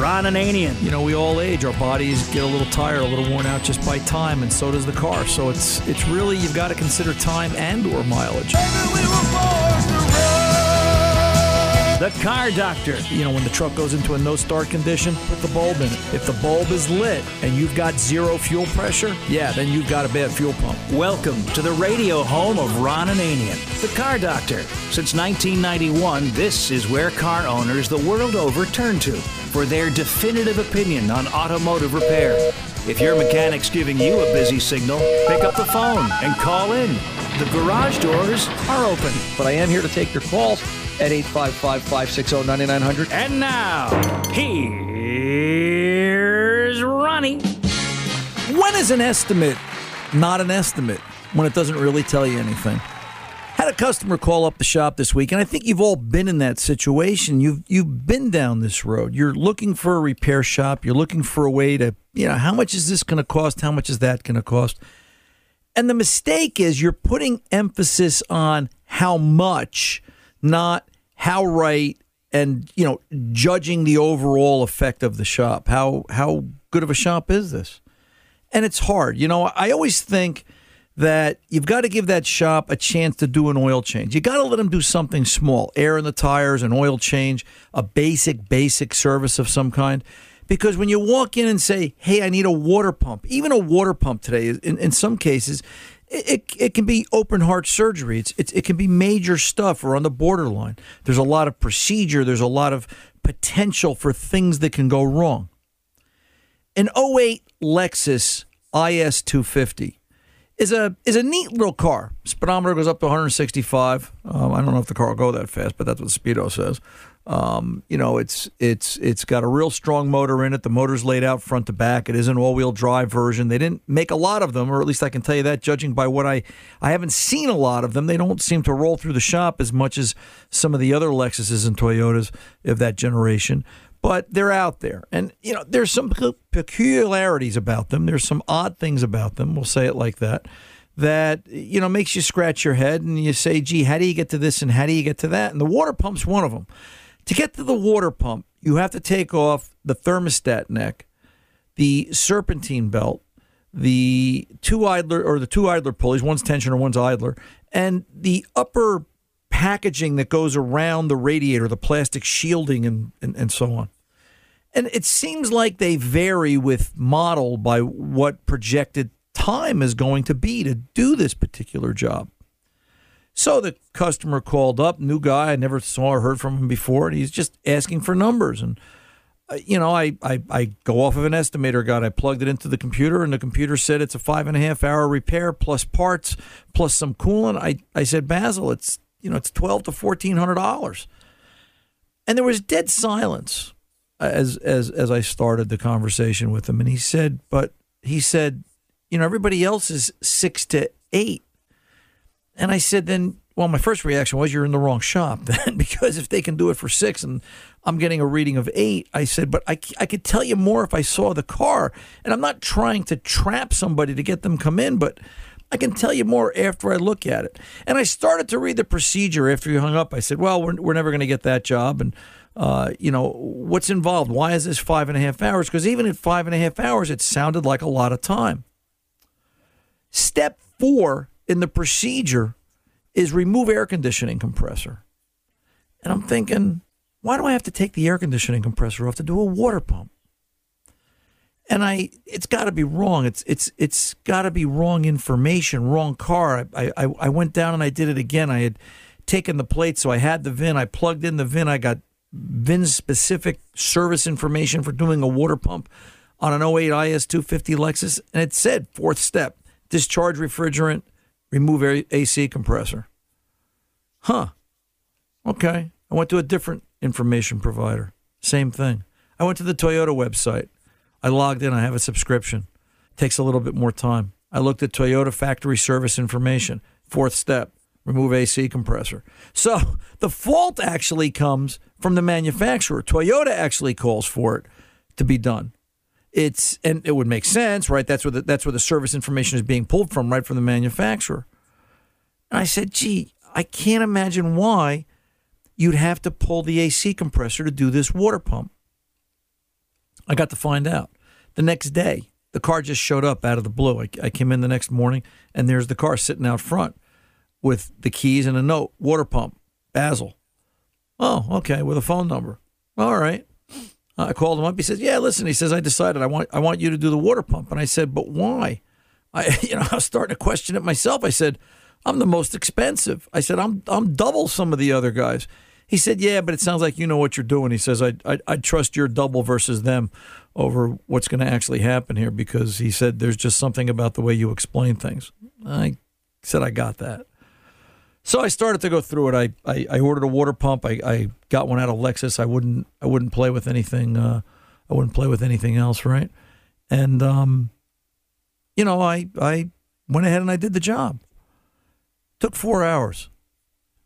Ron Ananian. You know, we all age. Our bodies get a little tired, a little worn out just by time, and so does the car. So it's it's really you've got to consider time and or mileage. The car doctor. You know, when the truck goes into a no start condition, put the bulb in it. If the bulb is lit and you've got zero fuel pressure, yeah, then you've got a bad fuel pump. Welcome to the radio home of Ron Ananian, the car doctor. Since 1991, this is where car owners the world over turn to for their definitive opinion on automotive repair. If your mechanic's giving you a busy signal, pick up the phone and call in. The garage doors are open. But I am here to take your calls at 855 560 9900. And now, here's Ronnie. When is an estimate not an estimate when it doesn't really tell you anything? Had a customer call up the shop this week, and I think you've all been in that situation. You've you've been down this road. You're looking for a repair shop. You're looking for a way to, you know, how much is this going to cost? How much is that going to cost? And the mistake is you're putting emphasis on how much, not how right, and you know, judging the overall effect of the shop. How how good of a shop is this? And it's hard. You know, I always think that you've got to give that shop a chance to do an oil change. You got to let them do something small, air in the tires, an oil change, a basic basic service of some kind. Because when you walk in and say, "Hey, I need a water pump," even a water pump today, in, in some cases, it, it, it can be open heart surgery. It's, it's it can be major stuff or on the borderline. There's a lot of procedure. There's a lot of potential for things that can go wrong. An 08 Lexus IS 250 is a is a neat little car. Speedometer goes up to 165. Um, I don't know if the car will go that fast, but that's what the Speedo says. Um, you know, it's it's it's got a real strong motor in it. The motor's laid out front to back. It is an all-wheel drive version. They didn't make a lot of them, or at least I can tell you that, judging by what I I haven't seen a lot of them. They don't seem to roll through the shop as much as some of the other Lexuses and Toyotas of that generation. But they're out there, and you know, there's some peculiarities about them. There's some odd things about them. We'll say it like that that you know makes you scratch your head and you say, "Gee, how do you get to this and how do you get to that?" And the water pump's one of them To get to the water pump, you have to take off the thermostat neck, the serpentine belt, the two idler or the two idler pulleys, one's tensioner, one's idler, and the upper packaging that goes around the radiator, the plastic shielding, and, and, and so on. And it seems like they vary with model by what projected time is going to be to do this particular job. So the customer called up, new guy, I never saw or heard from him before, and he's just asking for numbers. And, uh, you know, I, I, I go off of an estimator guide. I plugged it into the computer, and the computer said it's a five and a half hour repair plus parts plus some coolant. I, I said, Basil, it's, you know, it's twelve to $1,400. And there was dead silence as, as, as I started the conversation with him. And he said, but he said, you know, everybody else is six to eight. And I said, then, well, my first reaction was you're in the wrong shop then, because if they can do it for six and I'm getting a reading of eight, I said, but I, I could tell you more if I saw the car. And I'm not trying to trap somebody to get them come in, but I can tell you more after I look at it. And I started to read the procedure after you hung up. I said, well, we're, we're never going to get that job. And, uh, you know, what's involved? Why is this five and a half hours? Because even at five and a half hours, it sounded like a lot of time. Step four in the procedure is remove air conditioning compressor. And I'm thinking, why do I have to take the air conditioning compressor off to do a water pump? And I, it's got to be wrong. It's it's it's got to be wrong information, wrong car. I, I I went down and I did it again. I had taken the plate, so I had the VIN. I plugged in the VIN. I got VIN specific service information for doing a water pump on an 08 IS 250 Lexus, and it said fourth step discharge refrigerant, remove AC compressor. Huh. Okay. I went to a different information provider. Same thing. I went to the Toyota website. I logged in. I have a subscription. Takes a little bit more time. I looked at Toyota factory service information. Fourth step remove AC compressor. So the fault actually comes from the manufacturer. Toyota actually calls for it to be done it's and it would make sense, right? That's where the, that's where the service information is being pulled from, right from the manufacturer. And I said, "Gee, I can't imagine why you'd have to pull the AC compressor to do this water pump." I got to find out the next day. The car just showed up out of the blue. I, I came in the next morning, and there's the car sitting out front with the keys and a note: water pump, Basil. Oh, okay, with a phone number. All right. Uh, I called him up. He says, "Yeah, listen." He says, "I decided I want I want you to do the water pump." And I said, "But why?" I you know I was starting to question it myself. I said, "I'm the most expensive." I said, "I'm I'm double some of the other guys." He said, "Yeah, but it sounds like you know what you're doing." He says, "I I, I trust your double versus them over what's going to actually happen here because he said there's just something about the way you explain things." I said, "I got that." So I started to go through it. I, I, I ordered a water pump. I, I got one out of Lexus. I wouldn't I wouldn't play with anything. Uh, I wouldn't play with anything else, right? And um, you know, I I went ahead and I did the job. Took four hours,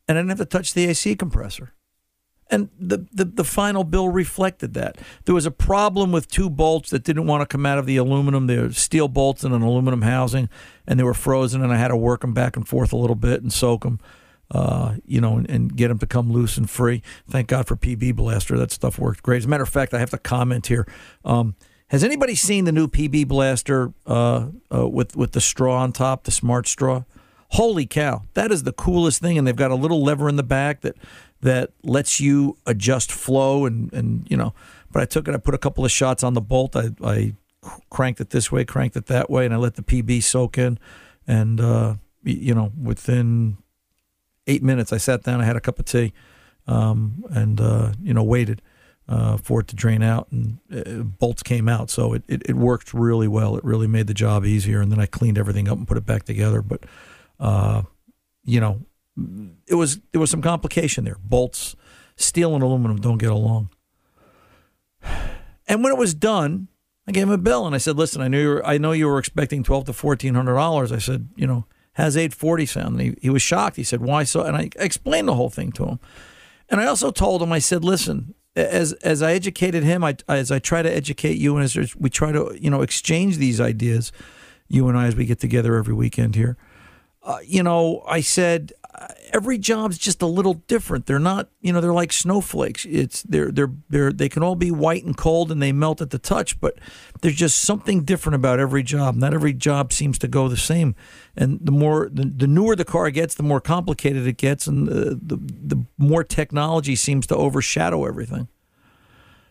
and I didn't have to touch the AC compressor. And the, the, the final bill reflected that. There was a problem with two bolts that didn't want to come out of the aluminum. They steel bolts in an aluminum housing, and they were frozen, and I had to work them back and forth a little bit and soak them, uh, you know, and, and, get them to come loose and free. Thank God for PB Blaster. That stuff worked great. As a matter of fact, I have to comment here. Um, has anybody seen the new PB Blaster uh, uh, with, with the straw on top, the smart straw? Holy cow, that is the coolest thing. And they've got a little lever in the back that that lets you adjust flow and and you know. But I took it. I put a couple of shots on the bolt. I, I cranked it this way, cranked it that way, and I let the PB soak in. And uh, you know, within eight minutes, I sat down. I had a cup of tea, um, and uh, you know, waited. Uh, for it to drain out and uh, bolts came out. So it, it, it, worked really well. It really made the job easier. And then I cleaned everything up and put it back together. But, uh, you know, it was there was some complication there. Bolts, steel and aluminum don't get along. And when it was done, I gave him a bill and I said, "Listen, I knew you were, I know you were expecting twelve to fourteen hundred dollars." I said, "You know, has eight forty sound?" And he, he was shocked. He said, "Why so?" And I explained the whole thing to him. And I also told him, I said, "Listen, as as I educated him, I as I try to educate you, and as we try to you know exchange these ideas, you and I, as we get together every weekend here." Uh, you know, I said every job's just a little different. They're not, you know, they're like snowflakes. It's they're they're they're they can all be white and cold and they melt at the touch, but there's just something different about every job. Not every job seems to go the same. And the more the, the newer the car gets, the more complicated it gets, and the, the the more technology seems to overshadow everything.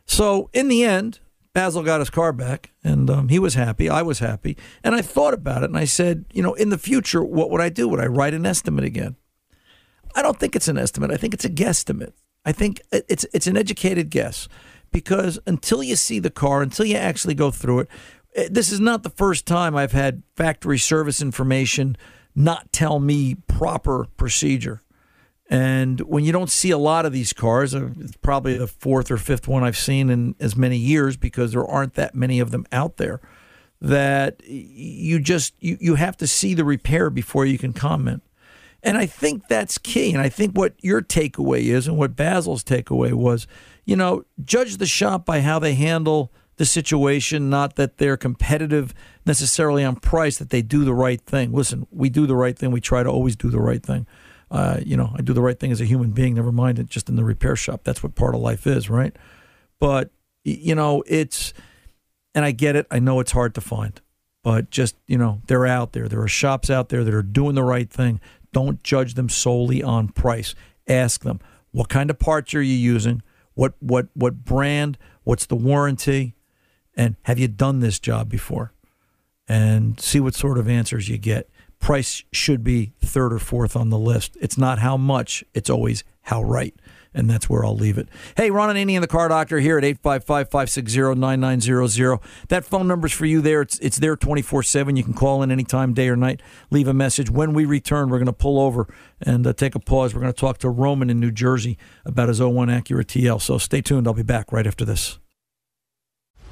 So in the end, Basil got his car back, and um, he was happy. I was happy, and I thought about it, and I said, you know, in the future, what would I do? Would I write an estimate again? I don't think it's an estimate. I think it's a guesstimate. I think it's it's an educated guess because until you see the car, until you actually go through it, eh, this is not the first time I've had factory service information not tell me proper procedure. And when you don't see a lot of these cars, uh, it's probably the fourth or fifth one I've seen in as many years because there aren't that many of them out there. That you just you, you have to see the repair before you can comment. And I think that's key. And I think what your takeaway is and what Basil's takeaway was, you know, judge the shop by how they handle the situation, not that they're competitive necessarily on price, that they do the right thing. Listen, we do the right thing. We try to always do the right thing. Uh, you know, I do the right thing as a human being, never mind it just in the repair shop. That's what part of life is, right? But, you know, it's, and I get it. I know it's hard to find, but just, you know, they're out there. There are shops out there that are doing the right thing. Don't judge them solely on price. Ask them, what kind of parts are you using? What what what brand? What's the warranty? And have you done this job before? And see what sort of answers you get. Price should be third or fourth on the list. It's not how much, it's always how right and that's where I'll leave it. Hey, Ron Ananian the Car Doctor here at 855-560-9900. That phone number's for you there. It's it's there 24/7. You can call in anytime day or night, leave a message. When we return, we're going to pull over and uh, take a pause. We're going to talk to Roman in New Jersey about his 01 Acura TL. So stay tuned. I'll be back right after this.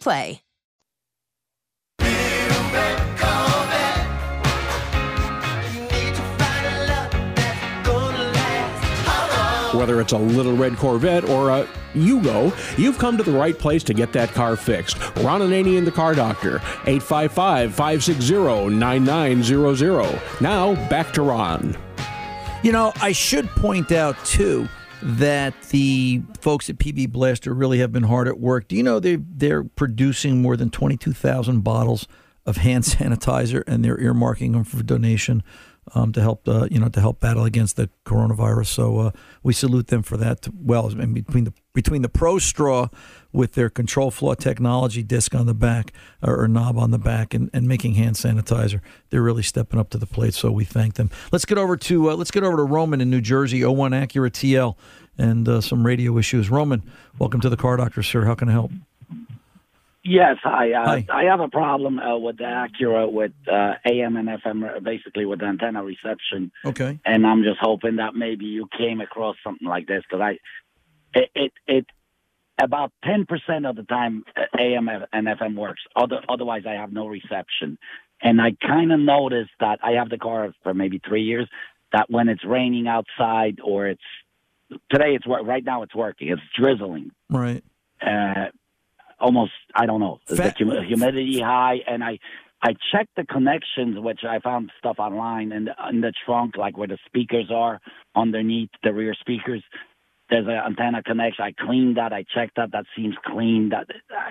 Play. Whether it's a little red Corvette or a Yugo, you've come to the right place to get that car fixed. Ron Ananian, the car doctor, 855 560 9900. Now, back to Ron. You know, I should point out, too, that the folks at PB Blaster really have been hard at work. Do you know they they're producing more than 22,000 bottles of hand sanitizer and they're earmarking them for donation um, to help uh, you know to help battle against the coronavirus. So uh, we salute them for that. Well, between the between the Pro Straw with their control flow technology disc on the back or, or knob on the back and, and making hand sanitizer, they're really stepping up to the plate. So we thank them. Let's get over to uh, let's get over to Roman in New Jersey, 01 Acura TL, and uh, some radio issues. Roman, welcome to the Car Doctor, sir. How can I help? Yes, hi. Uh, Hi. I have a problem uh, with the Acura with uh, AM and FM, uh, basically with antenna reception, Okay. and I'm just hoping that maybe you came across something like this because I, it, it, it, about ten percent of the time uh, AM and FM works. Other, otherwise, I have no reception, and I kind of noticed that I have the car for maybe three years. That when it's raining outside or it's today, it's right now it's working. It's drizzling Right. uh, almost I don't know the hum- humidity high, and I I checked the connections, which I found stuff online in the, in the trunk, like where the speakers are underneath the rear speakers. There's an antenna connection. I cleaned that. I checked that. That seems clean. That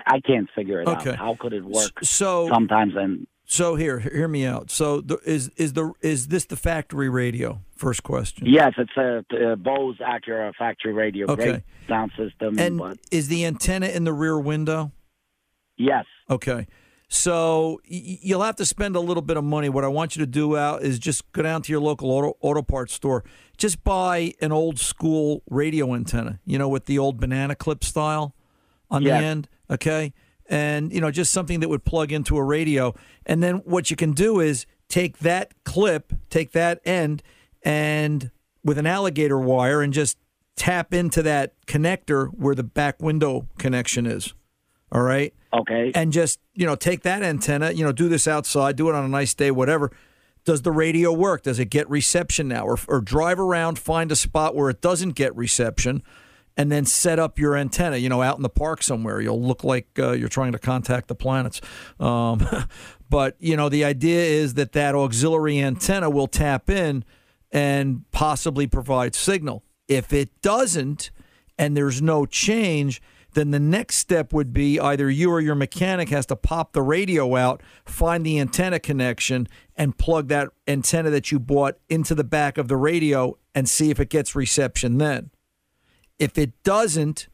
I can't figure it Okay. out. How could it work? So sometimes and So here, hear me out. So the, is is the is this the factory radio? First question. yes, it's a, a Bose Acura factory radio, Okay. great sound system. And but is the antenna in the rear window? yes, Okay. So you'll have to spend a little bit of money. What I want you to do out is just go down to your local auto, auto parts store. Just buy an old school radio antenna, you know, with the old banana clip style on Yes. the end. Okay. And, you know, just something that would plug into a radio. And then what you can do is take that clip, take that end, and with an alligator wire and just tap into that connector where the back window connection is. All right. Okay. And just, you know, take that antenna, you know, do this outside, do it on a nice day, whatever. Does the radio work? Does it get reception now? Or, or drive around, find a spot where it doesn't get reception, and then set up your antenna, you know, out in the park somewhere. You'll look like uh, you're trying to contact the planets. Um, but, you know, the idea is that that auxiliary antenna will tap in and possibly provide signal. If it doesn't, and there's no change, then the next step would be either you or your mechanic has to pop the radio out, find the antenna connection, and plug that antenna that you bought into the back of the radio and see if it gets reception then. If it doesn't,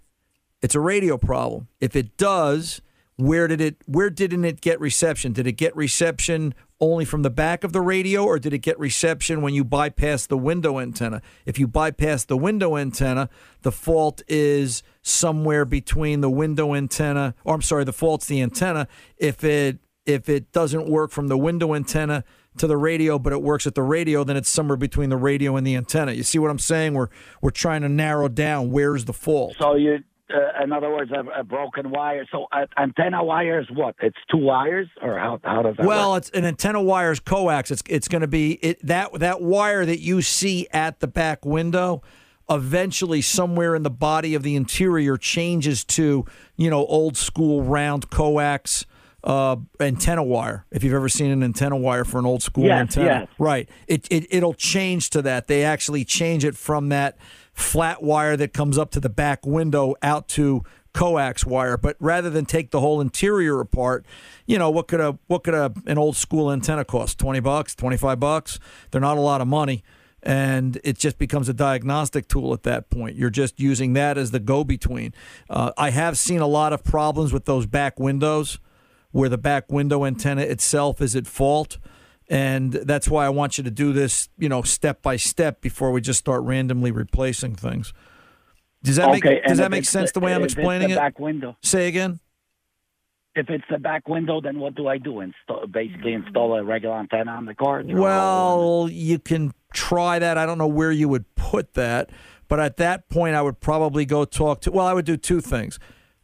it's a radio problem. If it does, where did it where didn't it get reception? Did it get reception only from the back of the radio or did it get reception when you bypass the window antenna? If you bypass the window antenna, the fault is somewhere between the window antenna or I'm sorry, the fault's the antenna. If it if it doesn't work from the window antenna to the radio, but it works at the radio, then it's somewhere between the radio and the antenna. You see what I'm saying? We're we're trying to narrow down where's the fault. So you, uh, in other words, a, a broken wire. So uh, antenna wire is what? It's two wires, or how how does that? Well, work? it's an antenna wire is coax. It's it's going to be it that that wire that you see at the back window. Eventually, somewhere in the body of the interior changes to you know old school round coax uh, antenna wire. If you've ever seen an antenna wire for an old school Yes, antenna, yes. right? It, it it'll change to that. They actually change it from that flat wire that comes up to the back window out to coax wire. But rather than take the whole interior apart, you know what could a what could a an old school antenna cost? Twenty bucks, twenty five bucks. They're not a lot of money. And it just becomes a diagnostic tool at that point. You're just using that as the go between. Uh, I have seen a lot of problems with those back windows where the back window antenna itself is at fault. And that's why I want you to do this, you know, step by step before we just start randomly replacing things. Does that Okay, make Does that make sense the- the way I'm if it's the explaining it? back window. Say again. If it's the back window, then what do I do? Install, basically install a regular antenna on the car? Well, you can try that. I don't know where you would put that, but at that point, I would probably go talk to. Well, I would do two things.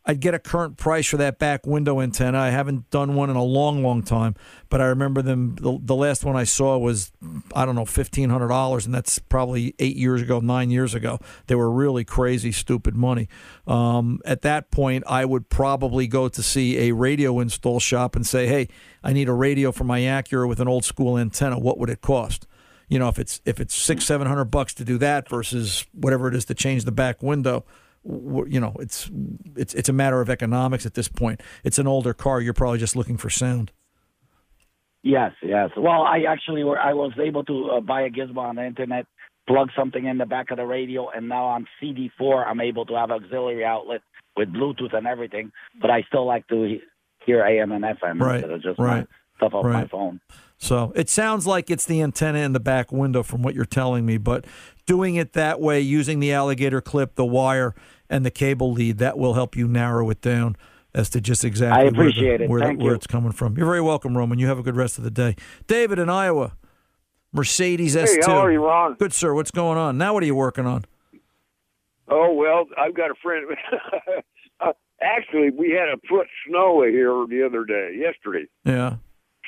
I'd get a current price for that back window antenna. I haven't done one in a long, long time, but I remember them. The, the last one I saw was, I don't know, fifteen hundred dollars, and that's probably eight years ago, nine years ago. They were really crazy, stupid money. Um, at that point, I would probably go to see a radio install shop and say, "Hey, I need a radio for my Acura with an old school antenna. What would it cost?" You know, if it's if it's six, seven hundred bucks to do that versus whatever it is to change the back window you know, it's it's it's a matter of economics at this point. It's an older car. You're probably just looking for sound. Yes, yes. Well, I actually were, I was able to uh, buy a gizmo on the internet, plug something in the back of the radio, and now on CD4 I'm able to have auxiliary outlet with Bluetooth and everything. But I still like to hear AM and FM Right, instead of just right, stuff off my phone. So it sounds like it's the antenna in the back window from what you're telling me, but doing it that way, using the alligator clip, the wire, and the cable lead, that will help you narrow it down as to just exactly I where the- it. where, the- where you. it's coming from. You're very welcome, Roman. You have a good rest of the day. David in Iowa, Mercedes Hey, S2. how are you, Ron? Good, sir. What's going on? Now what are you working on? Oh well, I've got a friend. uh, actually, we had a foot snow here the other day, yesterday. Yeah.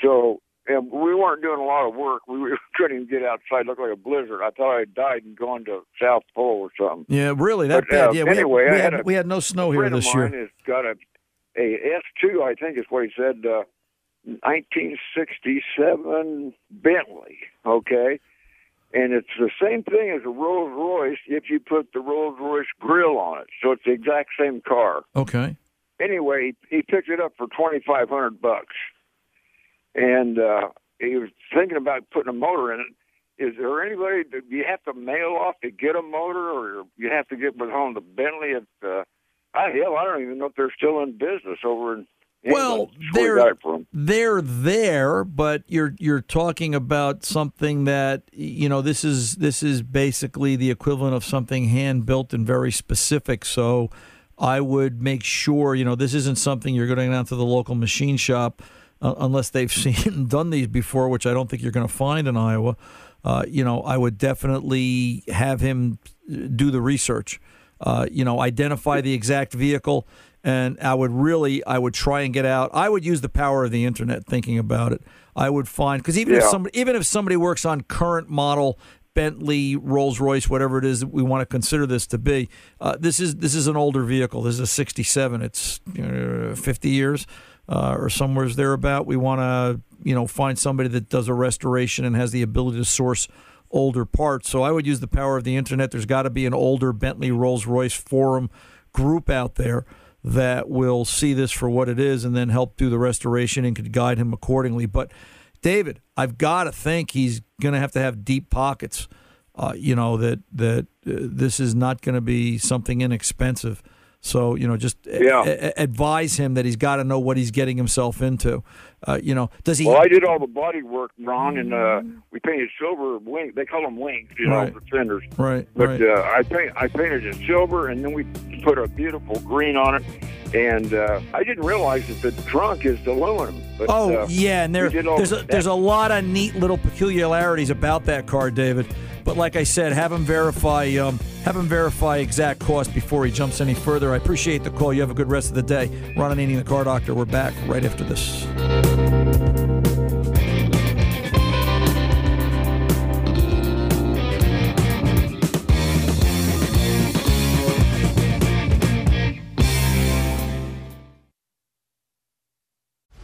So and we weren't doing a lot of work. We were- couldn't even get outside. It looked like a blizzard. I thought I had died and gone to South Pole or something. Yeah, really, that But, uh, bad. Yeah, we, anyway, had, we, had had, a we had no snow here this of year. has got a a S two, I think is what he said, uh, 1967 Bentley. Okay, and it's the same thing as a Rolls Royce if you put the Rolls Royce grill on it. So it's the exact same car. Okay. Anyway, he picked it up for twenty five hundred bucks, and uh, he was thinking about putting a motor in it. Is there anybody? Do you have to mail off to get a motor, or you have to get with home to Bentley? At uh, I hell, I don't even know if they're still in business over in. Well, England. That's where we got they're they're there, but you're you're talking about something that you know this is this is basically the equivalent of something hand built and very specific. So I would make sure you know this isn't something you're going down to the local machine shop uh, unless they've seen and done these before, which I don't think you're going to find in Iowa. Uh, you know, I would definitely have him do the research. Uh, you know, identify the exact vehicle, and I would really, I would try and get out. I would use the power of the internet. Thinking about it, I would find because even if somebody, even if somebody works on current model Bentley, Rolls Royce, whatever it is that we want to consider this to be, uh, this is this is an older vehicle. This is a '67. It's uh, 50 years uh, or somewhere's thereabout. We want to, you know, find somebody that does a restoration and has the ability to source older parts. So I would use the power of the internet. There's got to be an older Bentley Rolls Royce forum group out there that will see this for what it is and then help do the restoration and could guide him accordingly. But David, I've got to think he's going to have to have deep pockets. Uh, you know that that uh, this is not going to be something inexpensive. So you know, just a- Yeah. a- advise him that he's got to know what he's getting himself into. Uh, you know, does he? Well, I did all the body work, Ron, and uh, we painted silver wing. They call them wings, you know, Right. the fenders. Right, But right. uh, I paint, I painted it silver, and then we put a beautiful green on it. And uh, I didn't realize that the trunk is aluminum. But, oh uh, yeah, and there, we did all there's a, there's a lot of neat little peculiarities about that car, David. But like I said, have him verify um, have him verify exact cost before he jumps any further. I appreciate the call. You have a good rest of the day. Ron Ananian, the car doctor. We're back right after this thank you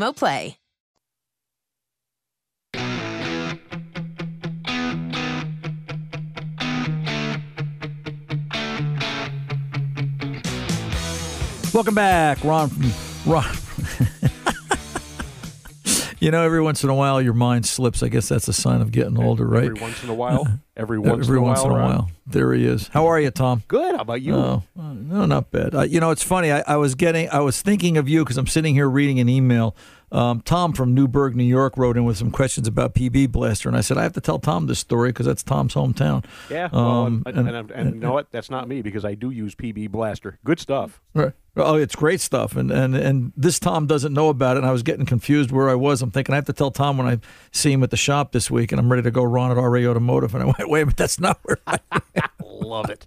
Play. Welcome back, Ron. Ron. you know, every once in a while, your mind slips. I guess that's a sign of getting older, right? Every once in a while. Every once every in a once while. in a while. There he is. How are you, Tom? Good. How about you? Oh, uh, no, not bad. Uh, you know, it's funny. I, I was getting, I was thinking of you because I'm sitting here reading an email. Um, Tom from Newburgh, New York, wrote in with some questions about PB Blaster, and I said I have to tell Tom this story because that's Tom's hometown. Yeah. Well, Um, and, and, and, and you know what? That's not me because I do use PB Blaster. Good stuff. Right. Oh, it's great stuff, and and and this Tom doesn't know about it. And I was getting confused where I was. I'm thinking I have to tell Tom when I see him at the shop this week, and I'm ready to go Ron at RA Automotive. And I went, wait a minute, that's not where I Love it.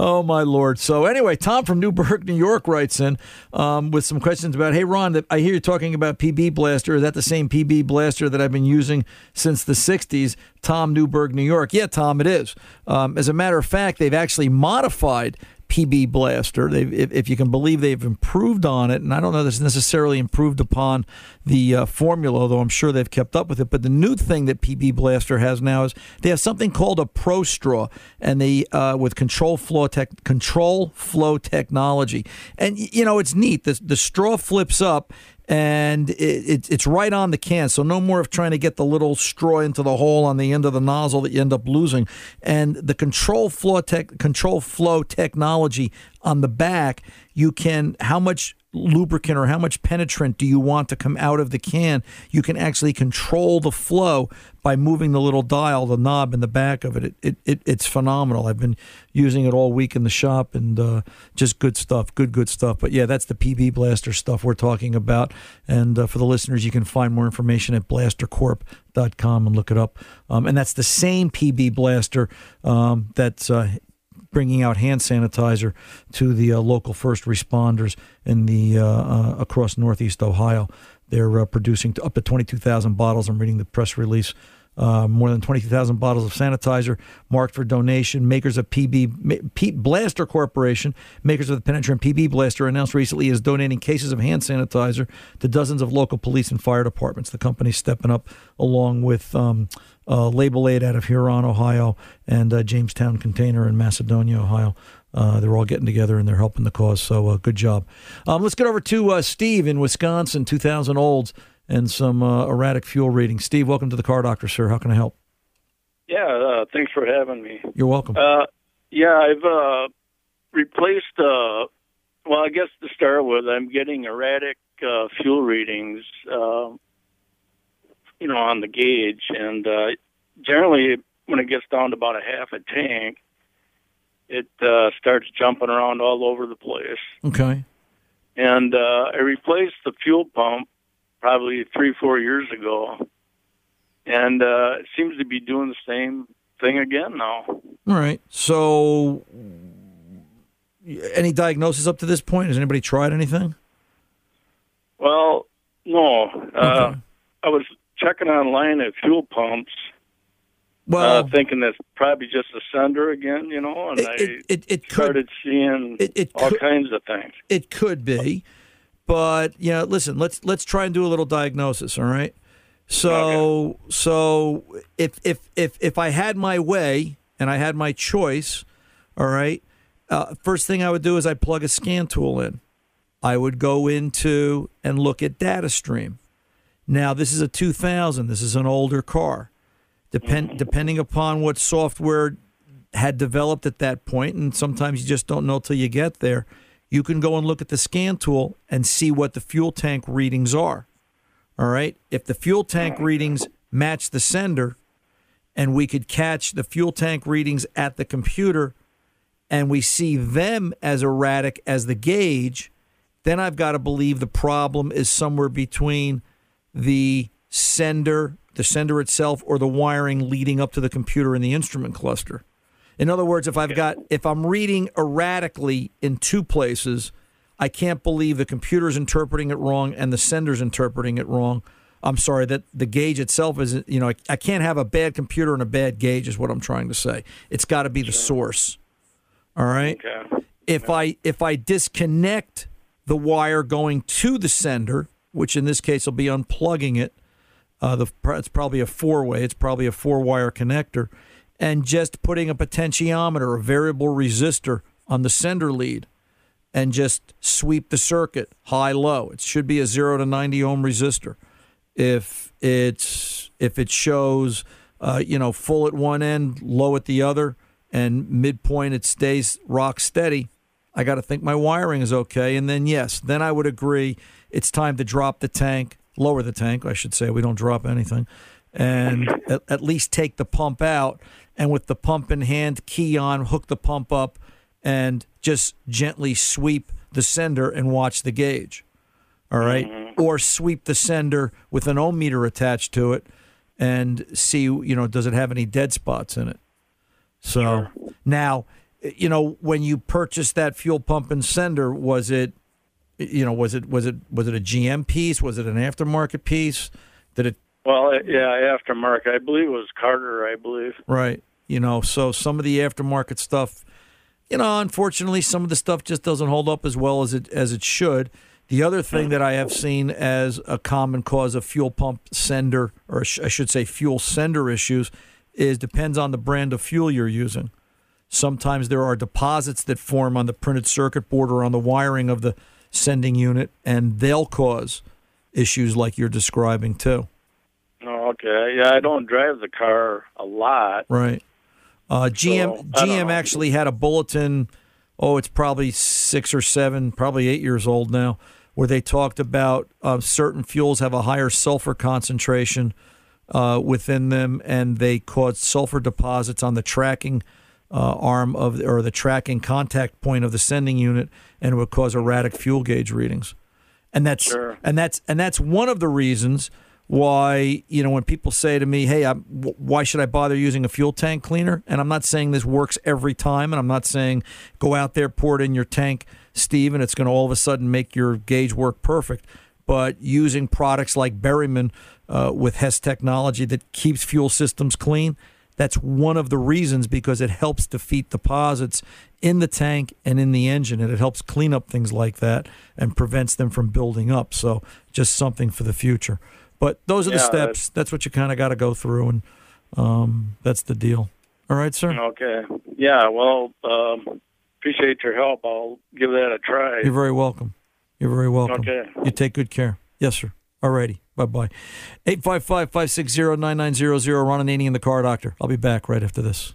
Oh my lord! So anyway, Tom from Newburgh, New York, writes in um, with some questions about. Hey Ron, I hear you talking about PB Blaster. Is that the same PB Blaster that I've been using since the '60s? Tom, Newburgh, New York. Yeah, Tom, it is. Um, as a matter of fact, they've actually modified PB Blaster. They've, if, if you can believe, they've improved on it, and I don't know that it's necessarily improved upon the uh, formula, although I'm sure they've kept up with it. But the new thing that PB Blaster has now is they have something called a Pro Straw, and they uh, with control flow tech, control flow technology, and you know it's neat. The the straw flips up. And it, it, it's right on the can, so no more of trying to get the little straw into the hole on the end of the nozzle that you end up losing. And the control flow tech, control flow technology on the back, you can how much lubricant or how much penetrant do you want to come out of the can, you can actually control the flow by moving the little dial, the knob in the back of it. It, it, it it's phenomenal. I've been using it all week in the shop and uh, just good stuff, good, good stuff. But yeah, that's the PB Blaster stuff we're talking about. And uh, for the listeners, you can find more information at blastercorp.com and look it up. Um, and that's the same PB Blaster um, that's uh, bringing out hand sanitizer to the uh, local first responders in the uh, uh, across Northeast Ohio. They're uh, producing up to 22,000 bottles. I'm reading the press release. Uh, more than 22,000 bottles of sanitizer marked for donation. Makers of PB P, Blaster Corporation, makers of the penetrant PB Blaster, announced recently is donating cases of hand sanitizer to dozens of local police and fire departments. The company's stepping up along with um, uh, Label Aid out of Huron, Ohio, and uh, Jamestown Container in Macedonia, Ohio. Uh, they're all getting together and they're helping the cause. So uh, good job. Um, let's get over to uh, Steve in Wisconsin, 2,000 olds and some uh, erratic fuel readings. Steve, welcome to the Car Doctor, sir. How can I help? Yeah, uh, thanks for having me. You're welcome. Uh, yeah, I've uh, replaced. Uh, well, I guess to start with, I'm getting erratic uh, fuel readings. Uh, you know, on the gauge, and uh, generally, when it gets down to about a half a tank, it uh, starts jumping around all over the place. Okay. And uh, I replaced the fuel pump probably three, four years ago, and uh, it seems to be doing the same thing again now. All right. So, any diagnosis up to this point? Has anybody tried anything? Well, no. Uh, I was checking online at fuel pumps. Well, uh, thinking that's probably just a sender again, you know, and It- I it- it- it could- seeing all could- kinds of things. It could be, but you know, listen. Let's let's try and do a little diagnosis. All right. So so if if if if I had my way and I had my choice, all right. Uh, first thing I would do is I plug a scan tool in. I would go into and look at data stream. Now this is a 2000. This is an older car. Depend depending upon what software had developed at that point, and sometimes you just don't know till you get there. You can go and look at the scan tool and see what the fuel tank readings are. All right. If the fuel tank readings match the sender, and we could catch the fuel tank readings at the computer, and we see them as erratic as the gauge, then I've got to believe the problem is somewhere between the sender, the sender itself, or the wiring leading up to the computer in the instrument cluster. In other words, if I've got if I'm reading erratically in two places, I can't believe the computer's interpreting it wrong and the sender's interpreting it wrong. I'm sorry that the gauge itself is you know I, I can't have a bad computer and a bad gauge is what I'm trying to say. It's got to be the source. All right. Okay. If I if I disconnect the wire going to the sender, which in this case will be unplugging it, uh, the it's probably a four way. It's probably a four wire connector, and just putting a potentiometer, a variable resistor on the sender lead, and just sweep the circuit high low. It should be a zero to ninety ohm resistor. If it's if it shows, uh, you know, full at one end, low at the other, and midpoint it stays rock steady. I got to think my wiring is okay, and then yes, then I would agree. It's time to drop the tank, lower the tank, I should say. We don't drop anything, and at least take the pump out, and with the pump in hand, key on, hook the pump up, and just gently sweep the sender and watch the gauge. All right? Mm-hmm. or sweep the sender with an ohm meter attached to it, and see you know does it have any dead spots in it. So now, you know, when you purchased that fuel pump and sender, was it, you know, was it was it was it a GM piece? Was it an aftermarket piece? Did it Well, uh, yeah, aftermarket. I believe it was Carter. I believe. right? You know, so some of the aftermarket stuff, you know, unfortunately, some of the stuff just doesn't hold up as well as it as it should. The other thing that I have seen as a common cause of fuel pump sender, or I should say fuel sender issues, is depends on the brand of fuel you're using. Sometimes there are deposits that form on the printed circuit board or on the wiring of the sending unit, and they'll cause issues like you're describing too. Oh, okay. Yeah, I don't drive the car a lot. Right. Uh, GM So, GM actually had a bulletin. Oh, it's probably six or seven, probably eight years old now. where they talked about uh, certain fuels have a higher sulfur concentration uh, within them, and they caused sulfur deposits on the tracking uh, arm of or the tracking contact point of the sending unit, and it would cause erratic fuel gauge readings. And that's Sure. and that's and that's one of the reasons why you know when people say to me, "Hey, I'm, why should I bother using a fuel tank cleaner?" And I'm not saying this works every time, and I'm not saying go out there pour it in your tank, Steve, and it's going to all of a sudden make your gauge work perfect. But using products like Berryman uh, with Hess technology that keeps fuel systems clean, that's one of the reasons because it helps defeat deposits in the tank and in the engine, and it helps clean up things like that and prevents them from building up. So, just something for the future. But those are the steps. That's what you kind of got to go through, and um, that's the deal. All right, sir. Okay. Yeah. Well, um, appreciate your help. I'll give that a try. You're very welcome. You're very welcome. Okay. You take good care. Yes, sir. All righty. Bye bye. 855 560 9900. Ron Ananian, the car doctor. I'll be back right after this.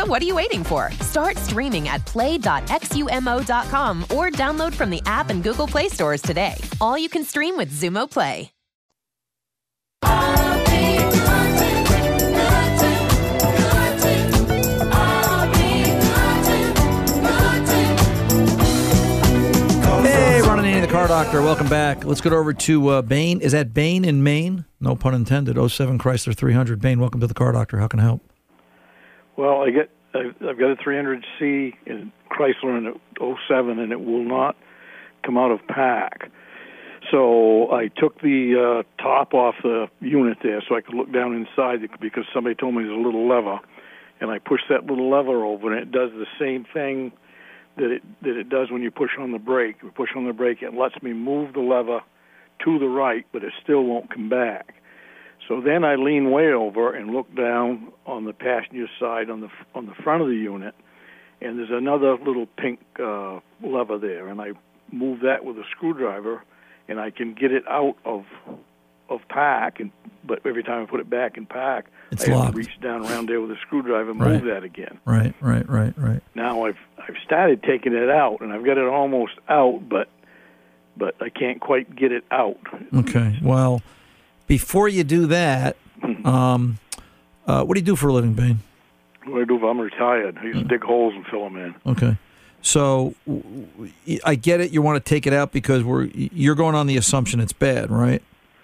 So what are you waiting for? Start streaming at play.xumo.com or download from the app and Google Play stores today. All you can stream with Xumo Play. Car doctor. Welcome back. Let's get over to uh, Bain. Is that Bain in Maine? No pun intended. 07 Chrysler 300. Bain, welcome to the car doctor. How can I help? Well, I get I've got a 300C in Chrysler in 07, and it will not come out of pack. So I took the uh, top off the unit there, so I could look down inside because somebody told me there's a little lever, and I pushed that little lever over, and it does the same thing that it that it does when you push on the brake. You push on the brake, it lets me move the lever to the right, but it still won't come back. So then I lean way over and look down on the passenger side on the on the front of the unit, and there's another little pink uh, lever there, and I move that with a screwdriver, and I can get it out of of pack, and but every time I put it back in pack, It's I have locked. to reach down around there with a screwdriver and Right. move that again. Right, right, right, right. Now I've I've started taking it out, and I've got it almost out, but but I can't quite get it out. Okay. Well, before you do that, um, uh, what do you do for a living, Bane? What do I do if I'm retired? I used to dig holes and fill them in. Okay. So w- w- I get it. You want to take it out because we're you're going on the assumption it's bad, right?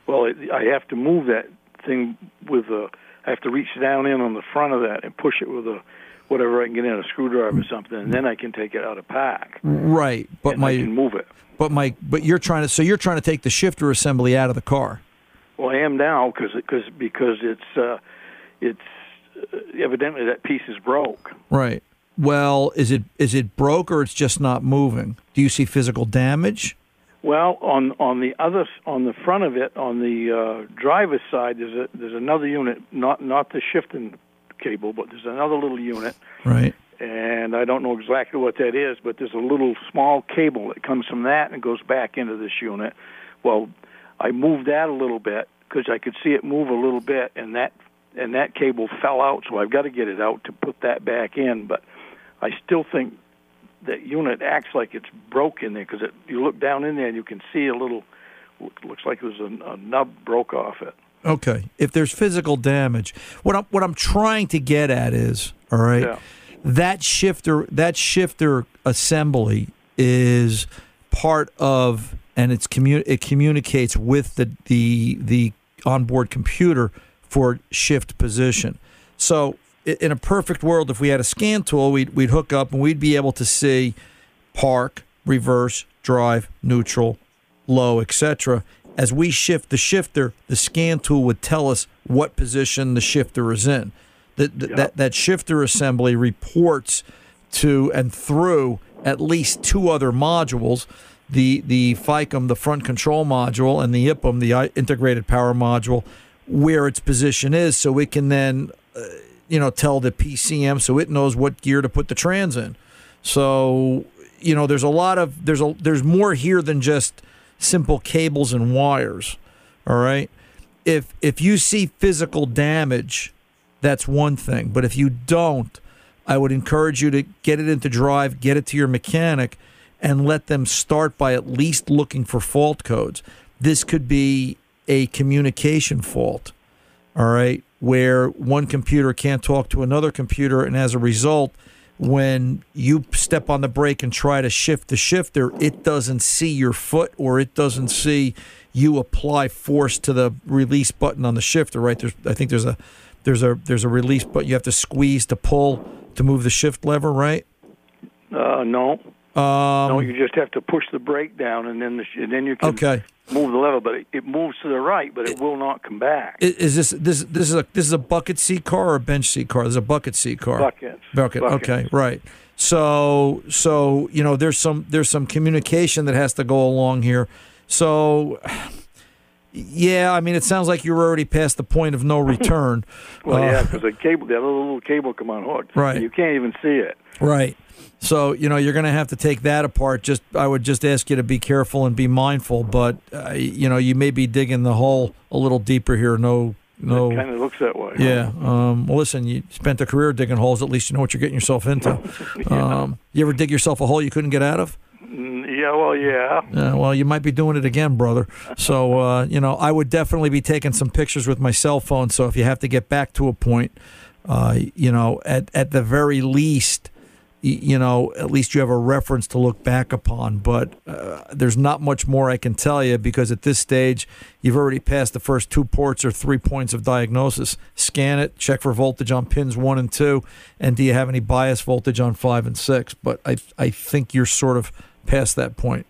Well, it, I have to move that thing with a. I have to reach down in on the front of that and push it with a whatever I can get in a screwdriver or something, and then I can take it out of pack. Right. But and my I can move it. but my but you're trying to so you're trying to take the shifter assembly out of the car. Well, I am now because because because it's uh, it's uh, evidently that piece is broke. Right. Well, is it is it broke or it's just not moving? Do you see physical damage? Well, on on the other on the front of it, on the uh, driver's side, there's a there's another unit, not not the shifting cable, but there's another little unit, Right. and I don't know exactly what that is, but there's a little small cable that comes from that and goes back into this unit. Well, I moved that a little bit because I could see it move a little bit, and that and that cable fell out, so I've got to get it out to put that back in. But I still think that unit acts like it's broken there because you look down in there and you can see a little. Looks like there's a, a nub broke off it. Okay. If there's physical damage, what I'm what I'm trying to get at is, all right, Yeah. that shifter that shifter assembly is part of and it's commu- it communicates with the the the onboard computer for shift position. So in a perfect world if we had a scan tool, we'd we'd hook up and we'd be able to see park, reverse, drive, neutral, low, etc. As we shift the shifter, the scan tool would tell us what position the shifter is in. That that that shifter assembly reports to and through at least two other modules, the the FICOM, the front control module, and the IPM, the integrated power module, where its position is, so it can then uh, you know tell the PCM so it knows what gear to put the trans in. So you know there's a lot of there's a there's more here than just simple cables and wires. All right. If if you see physical damage, that's one thing. But if you don't, I would encourage you to get it into drive, get it to your mechanic, and let them start by at least looking for fault codes. This could be a communication fault, all right, where one computer can't talk to another computer, and as a result, when you step on the brake and try to shift the shifter, it doesn't see your foot or it doesn't see you apply force to the release button on the shifter, right? There's I think there's a there's a there's a release button you have to squeeze to pull to move the shift lever, right? Uh, no, Um, no, you just have to push the brake down, and then the, and then you can Okay. move the lever. But it, it moves to the right, but it will not come back. Is this this this is a this is a bucket seat car or a bench seat car? This is a bucket seat car. Buckets. Bucket. Buckets. Okay. Right. So so you know there's some there's some communication that has to go along here. So yeah, I mean it sounds like you're already past the point of no return. Well, Uh, yeah, because the cable, that little, little cable come on hook. Right. And you can't even see it. Right. So you know you're going to have to take that apart. Just I would just ask you to be careful and be mindful. But uh, you know you may be digging the hole a little deeper here. No, no. It Kind of looks that way. Yeah. Um, well, listen, you spent a career digging holes. At least you know what you're getting yourself into. um, you ever dig yourself a hole you couldn't get out of? Mm, Yeah, well, yeah. Yeah, well, you might be doing it again, brother. So, uh, you know, I would definitely be taking some pictures with my cell phone. So, if you have to get back to a point, uh, you know, at at the very least, you know, at least you have a reference to look back upon. But uh, there's not much more I can tell you because at this stage, you've already passed the first two ports or three points of diagnosis. Scan it, check for voltage on pins one and two, and do you have any bias voltage on five and six? But I I think you're sort of past that point.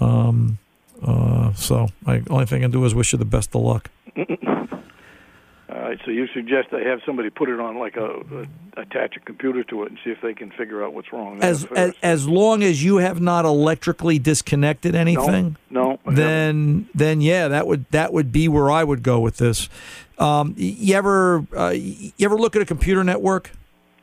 Um, uh, so my only thing I can do is wish you the best of luck. All right, so you suggest they have somebody put it on like a, a attach a computer to it and see if they can figure out what's wrong. As, as as long as you have not electrically disconnected anything. No, then then yeah, that would that would be where I would go with this. Um, you ever uh, you ever look at a computer network?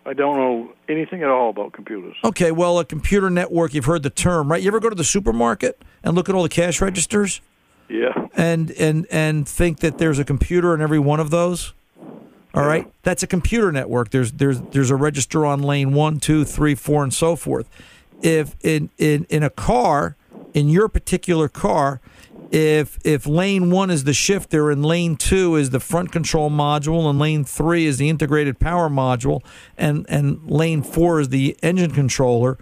I don't know anything at all about computers. Okay, well, a computer network, you've heard the term, right? You ever go to the supermarket and look at all the cash registers? Yeah. And and and think that there's a computer in every one of those? All right, that's a computer network. There's there's there's a register on lane one, two, three, four, and so forth. If in in in a car, in your particular car, if if lane one is the shifter and lane two is the front control module and lane three is the integrated power module and and lane four is the engine controller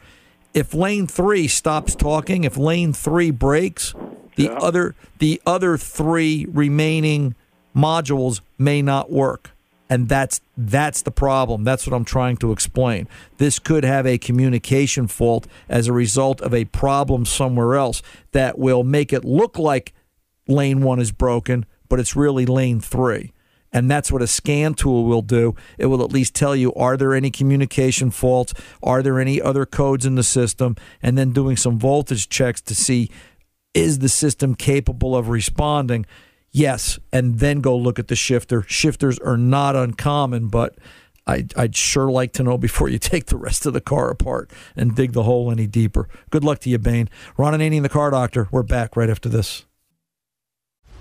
if lane three stops talking if lane three breaks the other the other three remaining modules may not work. And that's that's the problem. That's what i'm trying to explain. This could have a communication fault as a result of a problem somewhere else that will make it look like lane 1 is broken but it's really lane 3 and that's what a scan tool will do. It will at least tell you are there any communication faults? Are there any other codes in the system? And then doing some voltage checks to see is the system capable of responding Yes, and then go look at the shifter. Shifters are not uncommon, but I'd, I'd, sure like to know before you take the rest of the car apart and dig the hole any deeper. Good luck to you, Bain. Ron Ananian, the car doctor. We're back right after this.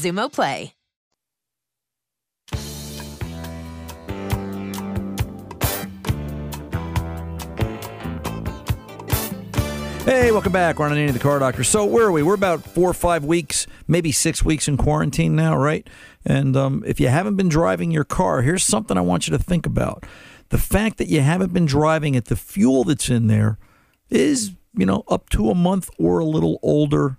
Xumo Play. Hey, welcome back. Ron Ananian, the car doctor. So where are we? We're about four or five weeks, maybe six weeks in quarantine now, right? And um, if you haven't been driving your car, here's something I want you to think about. The fact that you haven't been driving it, the fuel that's in there is, you know, up to a month or a little older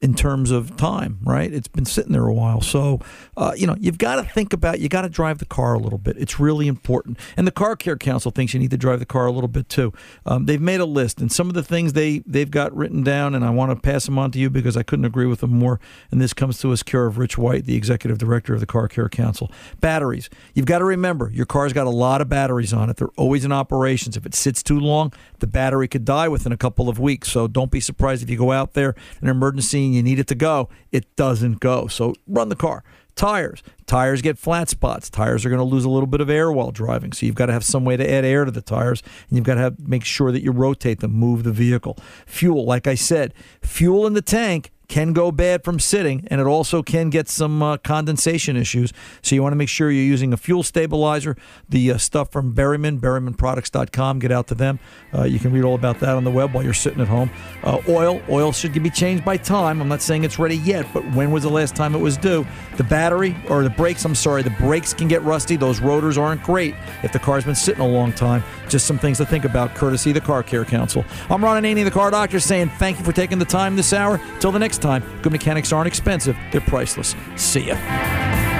in terms of time, right? It's been sitting there a while. So, uh, you know, you've got to think about, you got to drive the car a little bit. It's really important. And the Car Care Council thinks you need to drive the car a little bit too. Um, they've made a list, and some of the things they, they've got written down, and I want to pass them on to you because I couldn't agree with them more. And this comes to us care of Rich White, the executive director of the Car Care Council. Batteries. You've got to remember, your car's got a lot of batteries on it. They're always in operations. If it sits too long, the battery could die within a couple of weeks. So don't be surprised if you go out there in an emergency and you need it to go, it doesn't go. So run the car. Tires. Tires get flat spots. Tires are going to lose a little bit of air while driving. So you've got to have some way to add air to the tires and you've got to have, make sure that you rotate them, move the vehicle. Fuel, like I said, fuel in the tank can go bad from sitting, and it also can get some uh, condensation issues. So you want to make sure you're using a fuel stabilizer. The uh, stuff from Berryman, BerrymanProducts.com. Get out to them. Uh, you can read all about that on the web while you're sitting at home. Uh, oil, oil should be changed by time. I'm not saying it's ready yet, but when was the last time it was due? The battery or the brakes. I'm sorry, the brakes can get rusty. Those rotors aren't great if the car's been sitting a long time. Just some things to think about, courtesy the Car Care Council. I'm Ron Ananian, the Car Doctor, saying thank you for taking the time this hour. Till the next time, good mechanics aren't expensive, they're priceless. See ya.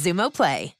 Xumo Play.